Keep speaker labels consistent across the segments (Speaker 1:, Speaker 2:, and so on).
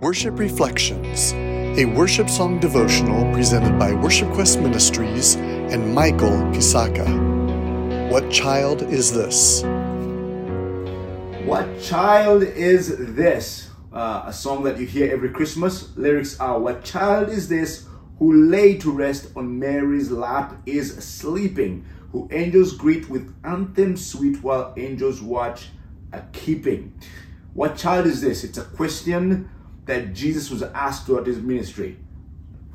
Speaker 1: Worship Reflections, a worship song devotional presented by Worship Quest Ministries and Michael Kisaka. What child is this?
Speaker 2: What child is this? Uh, a song that you hear every Christmas. Lyrics are What child is this who lay to rest on Mary's lap is sleeping, who angels greet with anthem sweet while angels watch a keeping. What child is this? It's a question that Jesus was asked throughout his ministry.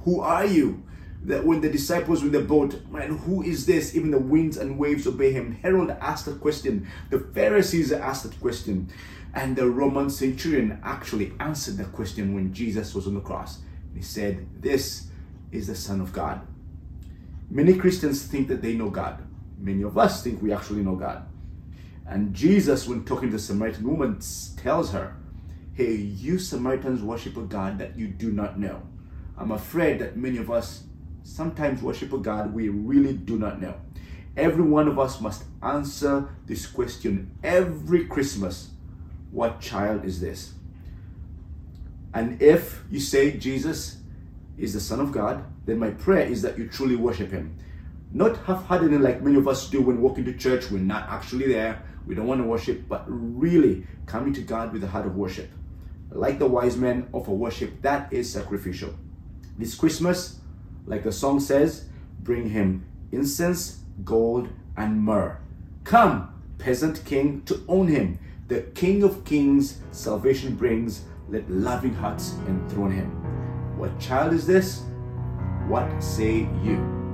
Speaker 2: Who are you? That when the disciples were in the boat, man, who is this? Even the winds and waves obey him. Herod asked that question. The Pharisees asked that question. And the Roman centurion actually answered that question when Jesus was on the cross. He said, This is the Son of God. Many Christians think that they know God. Many of us think we actually know God. And Jesus, when talking to the Samaritan woman, tells her, Hey, you Samaritans worship a God that you do not know. I'm afraid that many of us sometimes worship a God we really do not know. Every one of us must answer this question every Christmas What child is this? And if you say Jesus is the Son of God, then my prayer is that you truly worship Him. Not half heartedly like many of us do when walking to church, we're not actually there, we don't want to worship, but really coming to God with a heart of worship. Like the wise men offer worship, that is sacrificial. This Christmas, like the song says, bring him incense, gold, and myrrh. Come, peasant king, to own him. The King of kings, salvation brings. Let loving hearts enthrone him. What child is this? What say you?